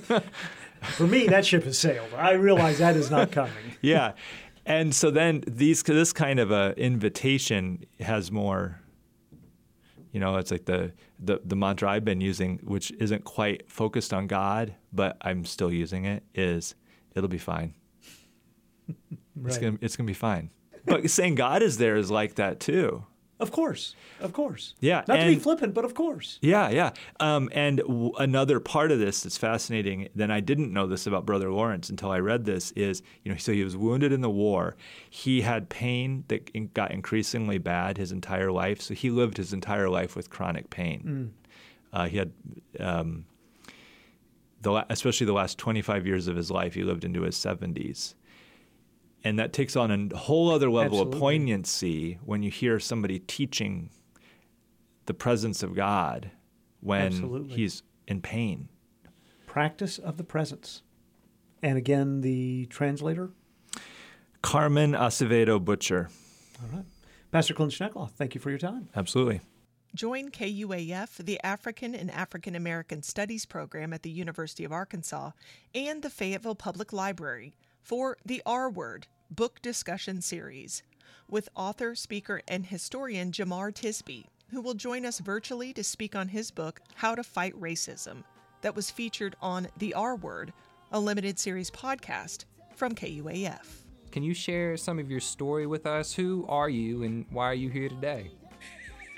Speaker 1: for me, that ship has sailed. I realize that is not coming.
Speaker 9: yeah, and so then these this kind of a invitation has more you know, it's like the, the, the mantra I've been using, which isn't quite focused on God, but I'm still using it, is it'll be fine. right. It's gonna it's gonna be fine. But saying God is there is like that too.
Speaker 1: Of course, of course.
Speaker 9: Yeah,
Speaker 1: not and, to be flippant, but of course.
Speaker 9: Yeah, yeah. Um, and w- another part of this that's fascinating. Then I didn't know this about Brother Lawrence until I read this. Is you know, so he was wounded in the war. He had pain that got increasingly bad his entire life. So he lived his entire life with chronic pain. Mm. Uh, he had. Um, the, especially the last 25 years of his life, he lived into his 70s and that takes on a whole other level Absolutely. of poignancy when you hear somebody teaching the presence of God when Absolutely. he's in pain.
Speaker 1: Practice of the presence. And again, the translator?
Speaker 9: Carmen Acevedo Butcher.
Speaker 1: All right. Pastor Clint Schnekloth, thank you for your time.
Speaker 9: Absolutely.
Speaker 10: Join KUAF, the African and African American Studies program at the University of Arkansas, and the Fayetteville Public Library for The R Word book discussion series with author, speaker, and historian Jemar Tisby, who will join us virtually to speak on his book, How to Fight Racism, that was featured on The R Word, a limited series podcast from KUAF.
Speaker 11: Can you share some of your story with us? Who are you and why are you here today?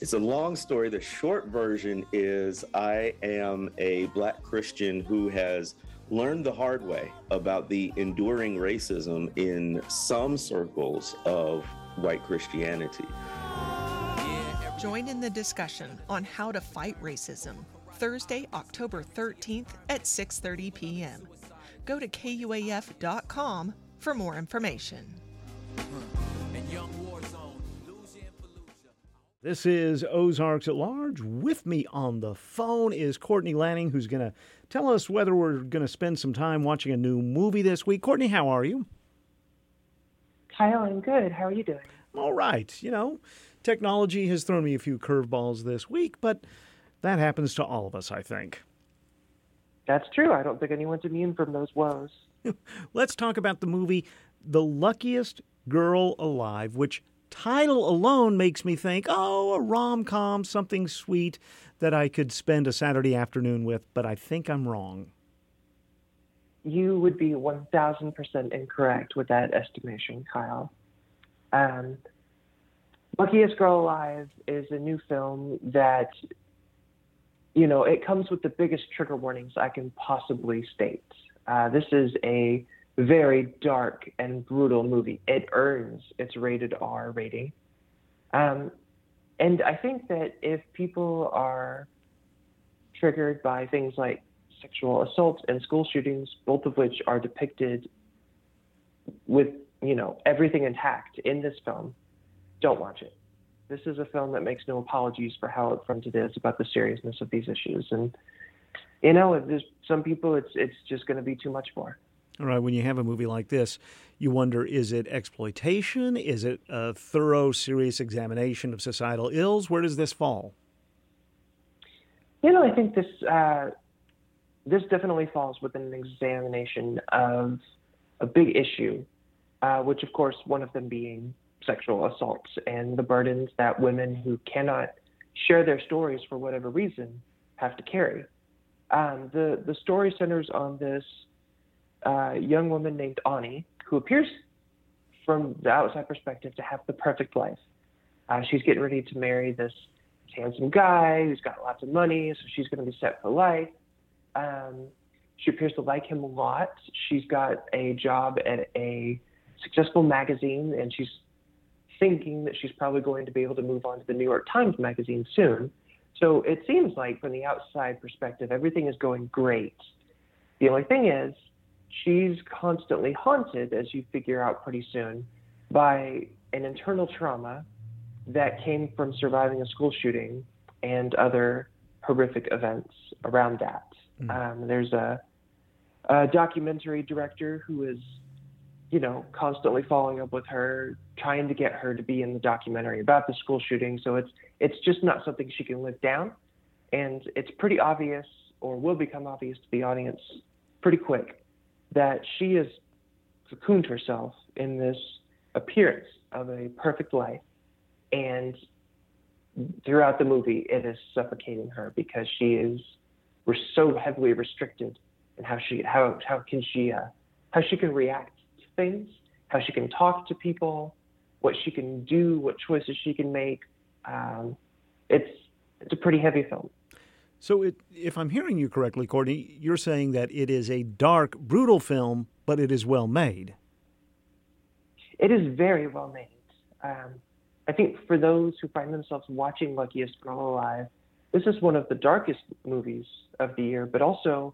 Speaker 12: it's a long story. The short version is I am a black Christian who has learned the hard way about the enduring racism in some circles of white Christianity.
Speaker 10: Join in the discussion on how to fight racism Thursday, October 13th at 6:30 p.m. Go to kuaf.com for more information.
Speaker 1: This is Ozarks at Large. With me on the phone is Courtney Lanning, who's going to tell us whether we're going to spend some time watching a new movie this week. Courtney, how are you?
Speaker 13: Kyle, I'm good. How are you doing?
Speaker 1: All right. You know, technology has thrown me a few curveballs this week, but that happens to all of us, I think.
Speaker 13: That's true. I don't think anyone's immune from those woes.
Speaker 1: Let's talk about the movie The Luckiest Girl Alive, which title alone makes me think, oh, a rom com, something sweet that I could spend a Saturday afternoon with, but I think I'm wrong.
Speaker 13: You would be 1000% incorrect with that estimation, Kyle. Um, Luckiest Girl Alive is a new film that, you know, it comes with the biggest trigger warnings I can possibly state. Uh, this is a very dark and brutal movie. It earns its rated R rating. Um, and I think that if people are triggered by things like sexual assault and school shootings, both of which are depicted with you know everything intact in this film, don't watch it. This is a film that makes no apologies for how upfront it is about the seriousness of these issues, and you know, there's some people it's it's just going to be too much for.
Speaker 1: All right, when you have a movie like this, you wonder is it exploitation? Is it a thorough, serious examination of societal ills? Where does this fall?
Speaker 13: You know, I think this uh, this definitely falls within an examination of a big issue, uh, which, of course, one of them being sexual assaults and the burdens that women who cannot share their stories for whatever reason have to carry. Um, the the story centers on this uh, young woman named Ani, who appears from the outside perspective to have the perfect life. Uh, she's getting ready to marry this handsome guy who's got lots of money, so she's going to be set for life. Um, she appears to like him a lot. She's got a job at a successful magazine, and she's thinking that she's probably going to be able to move on to the New York Times magazine soon. So it seems like, from the outside perspective, everything is going great. The only thing is, she's constantly haunted, as you figure out pretty soon, by an internal trauma that came from surviving a school shooting and other horrific events around that. Mm. Um, there's a, a documentary director who is, you know, constantly following up with her, trying to get her to be in the documentary about the school shooting. So it's it's just not something she can live down, and it's pretty obvious, or will become obvious to the audience pretty quick, that she has cocooned herself in this appearance of a perfect life, and throughout the movie, it is suffocating her because she is we're so heavily restricted in how she how how can she uh, how she can react to things, how she can talk to people, what she can do, what choices she can make. Um, it's it's a pretty heavy film.
Speaker 1: So, it, if I'm hearing you correctly, Courtney, you're saying that it is a dark, brutal film, but it is well made.
Speaker 13: It is very well made. Um, I think for those who find themselves watching Luckiest Girl Alive, this is one of the darkest movies of the year, but also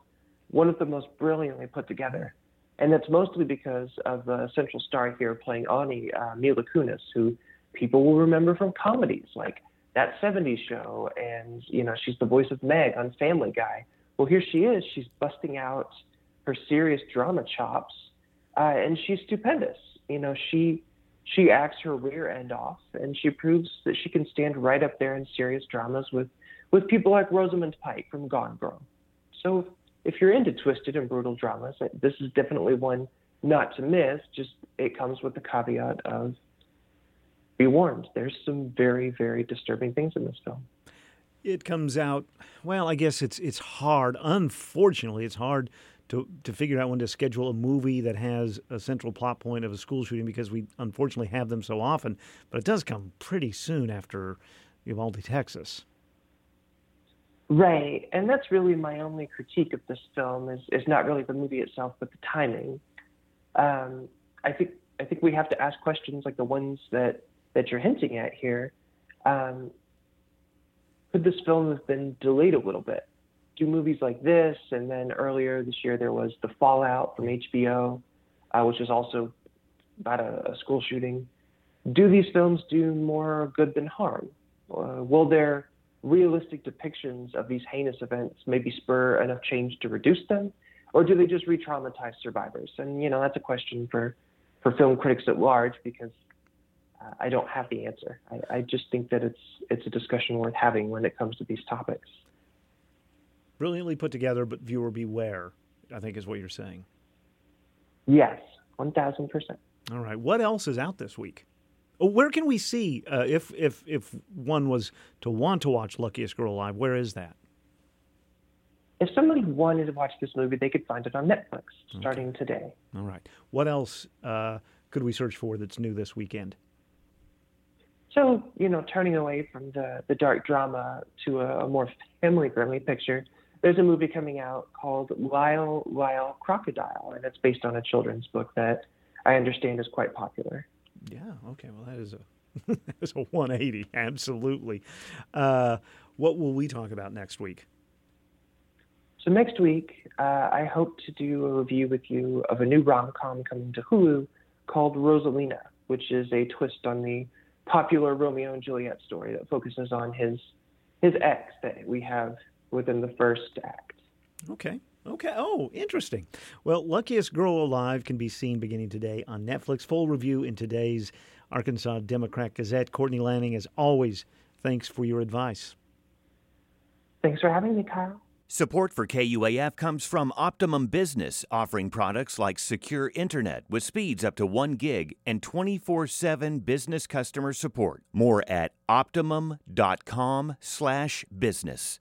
Speaker 13: one of the most brilliantly put together. And that's mostly because of the central star here playing Ani, uh, Mila Kunis, who people will remember from comedies like that 70s show. And, you know, she's the voice of Meg on Family Guy. Well, here she is. She's busting out her serious drama chops, uh, and she's stupendous. You know, she she acts her rear end off, and she proves that she can stand right up there in serious dramas with with people like Rosamund Pike from Gone Girl. So if you're into twisted and brutal dramas, this is definitely one not to miss. Just it comes with the caveat of be warned. There's some very very disturbing things in this film.
Speaker 1: It comes out well. I guess it's it's hard. Unfortunately, it's hard to to figure out when to schedule a movie that has a central plot point of a school shooting because we unfortunately have them so often. But it does come pretty soon after Uvalde, Texas.
Speaker 13: Right, and that's really my only critique of this film is is not really the movie itself, but the timing. Um, I think I think we have to ask questions like the ones that that you're hinting at here. Um, could this film have been delayed a little bit? Do movies like this, and then earlier this year there was The Fallout from HBO, uh, which is also about a, a, school shooting. Do these films do more good than harm? Uh, will their realistic depictions of these heinous events maybe spur enough change to reduce them, or do they just re-traumatize survivors? And you know that's a question for for film critics at large because I don't have the answer. I, I just think that it's it's a discussion worth having when it comes to these topics.
Speaker 1: Brilliantly put together, but viewer beware. I think is what you're saying.
Speaker 13: Yes, one thousand percent.
Speaker 1: All right. What else is out this week? Oh, where can we see uh, if if if one was to want to watch Luckiest Girl Alive? Where is that?
Speaker 13: If somebody wanted to watch this movie, they could find it on Netflix starting okay. today.
Speaker 1: All right. What else uh, could we search for that's new this weekend?
Speaker 13: So you know, turning away from the the dark drama to a, a more family friendly picture, there's a movie coming out called Lyle Lyle Crocodile, and it's based on a children's book that I understand is quite popular.
Speaker 1: Yeah. Okay. Well, that is a that is a 180. Absolutely. Uh, what will we talk about next week?
Speaker 13: So next week, uh, I hope to do a review with you of a new rom com coming to Hulu called Rosalina, which is a twist on the popular Romeo and Juliet story that focuses on his his ex that we have within the first act.
Speaker 1: Okay. Okay. Oh, interesting. Well, Luckiest Girl Alive can be seen beginning today on Netflix. Full review in today's Arkansas Democrat Gazette. Courtney Lanning, as always, thanks for your advice.
Speaker 13: Thanks for having me, Kyle.
Speaker 3: Support for KUAF comes from Optimum Business, offering products like secure internet with speeds up to 1 gig and 24 7 business customer support. More at optimum.com/slash business.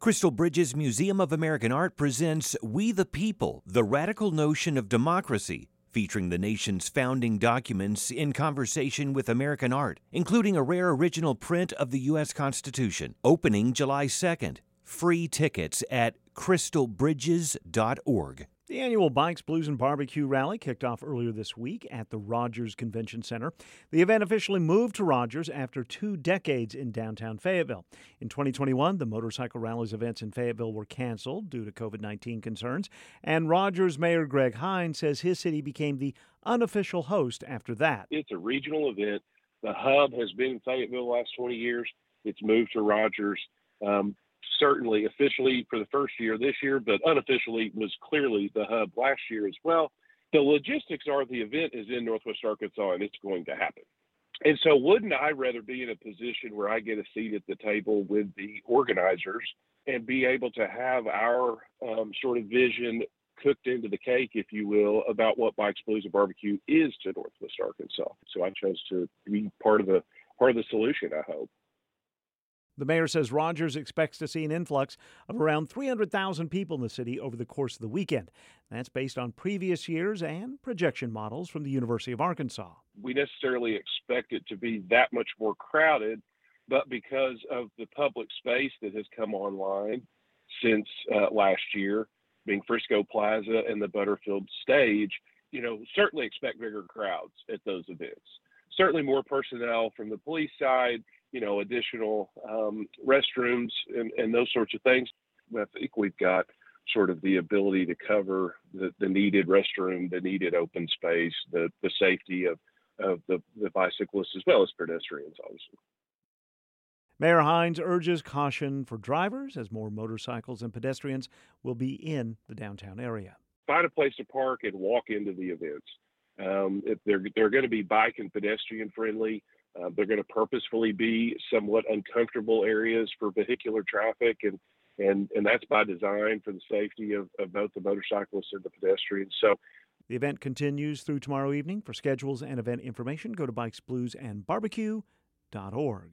Speaker 3: Crystal Bridges Museum of American Art presents We the People: The Radical Notion of Democracy, featuring the nation's founding documents in conversation with American art, including a rare original print of the U.S. Constitution. Opening July 2nd. Free tickets at crystalbridges.org.
Speaker 1: The annual Bikes, Blues, and Barbecue Rally kicked off earlier this week at the Rogers Convention Center. The event officially moved to Rogers after two decades in downtown Fayetteville. In 2021, the motorcycle rallies events in Fayetteville were canceled due to COVID 19 concerns, and Rogers Mayor Greg Hines says his city became the unofficial host after that.
Speaker 14: It's a regional event. The hub has been in Fayetteville the last 20 years. It's moved to Rogers. Um, certainly officially for the first year this year, but unofficially was clearly the hub last year as well. The logistics are the event is in Northwest Arkansas and it's going to happen. And so, wouldn't I rather be in a position where I get a seat at the table with the organizers and be able to have our um, sort of vision cooked into the cake, if you will, about what Bikes Blues and Barbecue is to Northwest Arkansas? So I chose to be part of the part of the solution. I hope.
Speaker 1: The mayor says Rogers expects to see an influx of around 300,000 people in the city over the course of the weekend. That's based on previous years and projection models from the University of Arkansas.
Speaker 14: We necessarily expect it to be that much more crowded, but because of the public space that has come online since uh, last year, being Frisco Plaza and the Butterfield stage, you know, certainly expect bigger crowds at those events. Certainly more personnel from the police side you know, additional um, restrooms and, and those sorts of things. I think we've got sort of the ability to cover the, the needed restroom, the needed open space, the, the safety of, of the, the bicyclists as well as pedestrians, obviously.
Speaker 1: Mayor Hines urges caution for drivers as more motorcycles and pedestrians will be in the downtown area.
Speaker 14: Find a place to park and walk into the events. Um, if they're they're going to be bike and pedestrian friendly, uh, they're going to purposefully be somewhat uncomfortable areas for vehicular traffic, and and and that's by design for the safety of, of both the motorcyclists and the pedestrians. So.
Speaker 1: The event continues through tomorrow evening. For schedules and event information, go to bikesbluesandbarbecue.org.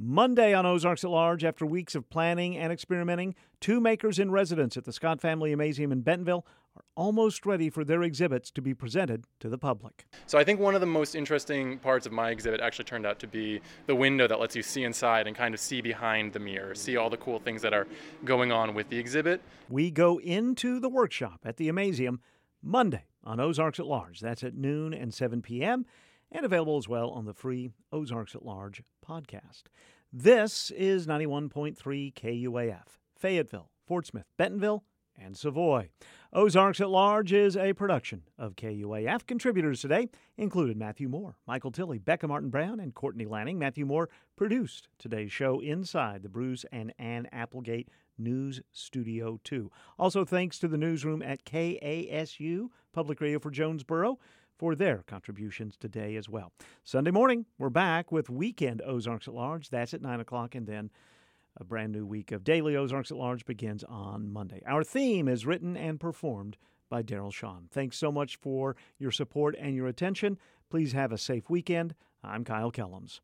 Speaker 1: Monday on Ozarks at Large, after weeks of planning and experimenting, two makers in residence at the Scott Family Amazeum in Bentonville are almost ready for their exhibits to be presented to the public.
Speaker 15: So I think one of the most interesting parts of my exhibit actually turned out to be the window that lets you see inside and kind of see behind the mirror, see all the cool things that are going on with the exhibit.
Speaker 1: We go into the workshop at the Amazeum Monday on Ozarks at Large. That's at noon and 7 p.m and available as well on the free Ozarks at Large podcast. This is 91.3 KUAF, Fayetteville, Fort Smith, Bentonville, and Savoy. Ozarks at Large is a production of KUAF. Contributors today included Matthew Moore, Michael Tilley, Becca Martin Brown, and Courtney Lanning. Matthew Moore produced today's show inside the Bruce and Ann Applegate News Studio 2. Also, thanks to the newsroom at KASU, Public Radio for Jonesboro for their contributions today as well. Sunday morning, we're back with Weekend Ozarks at Large. That's at 9 o'clock, and then a brand new week of Daily Ozarks at Large begins on Monday. Our theme is written and performed by Daryl Sean. Thanks so much for your support and your attention. Please have a safe weekend. I'm Kyle Kellums.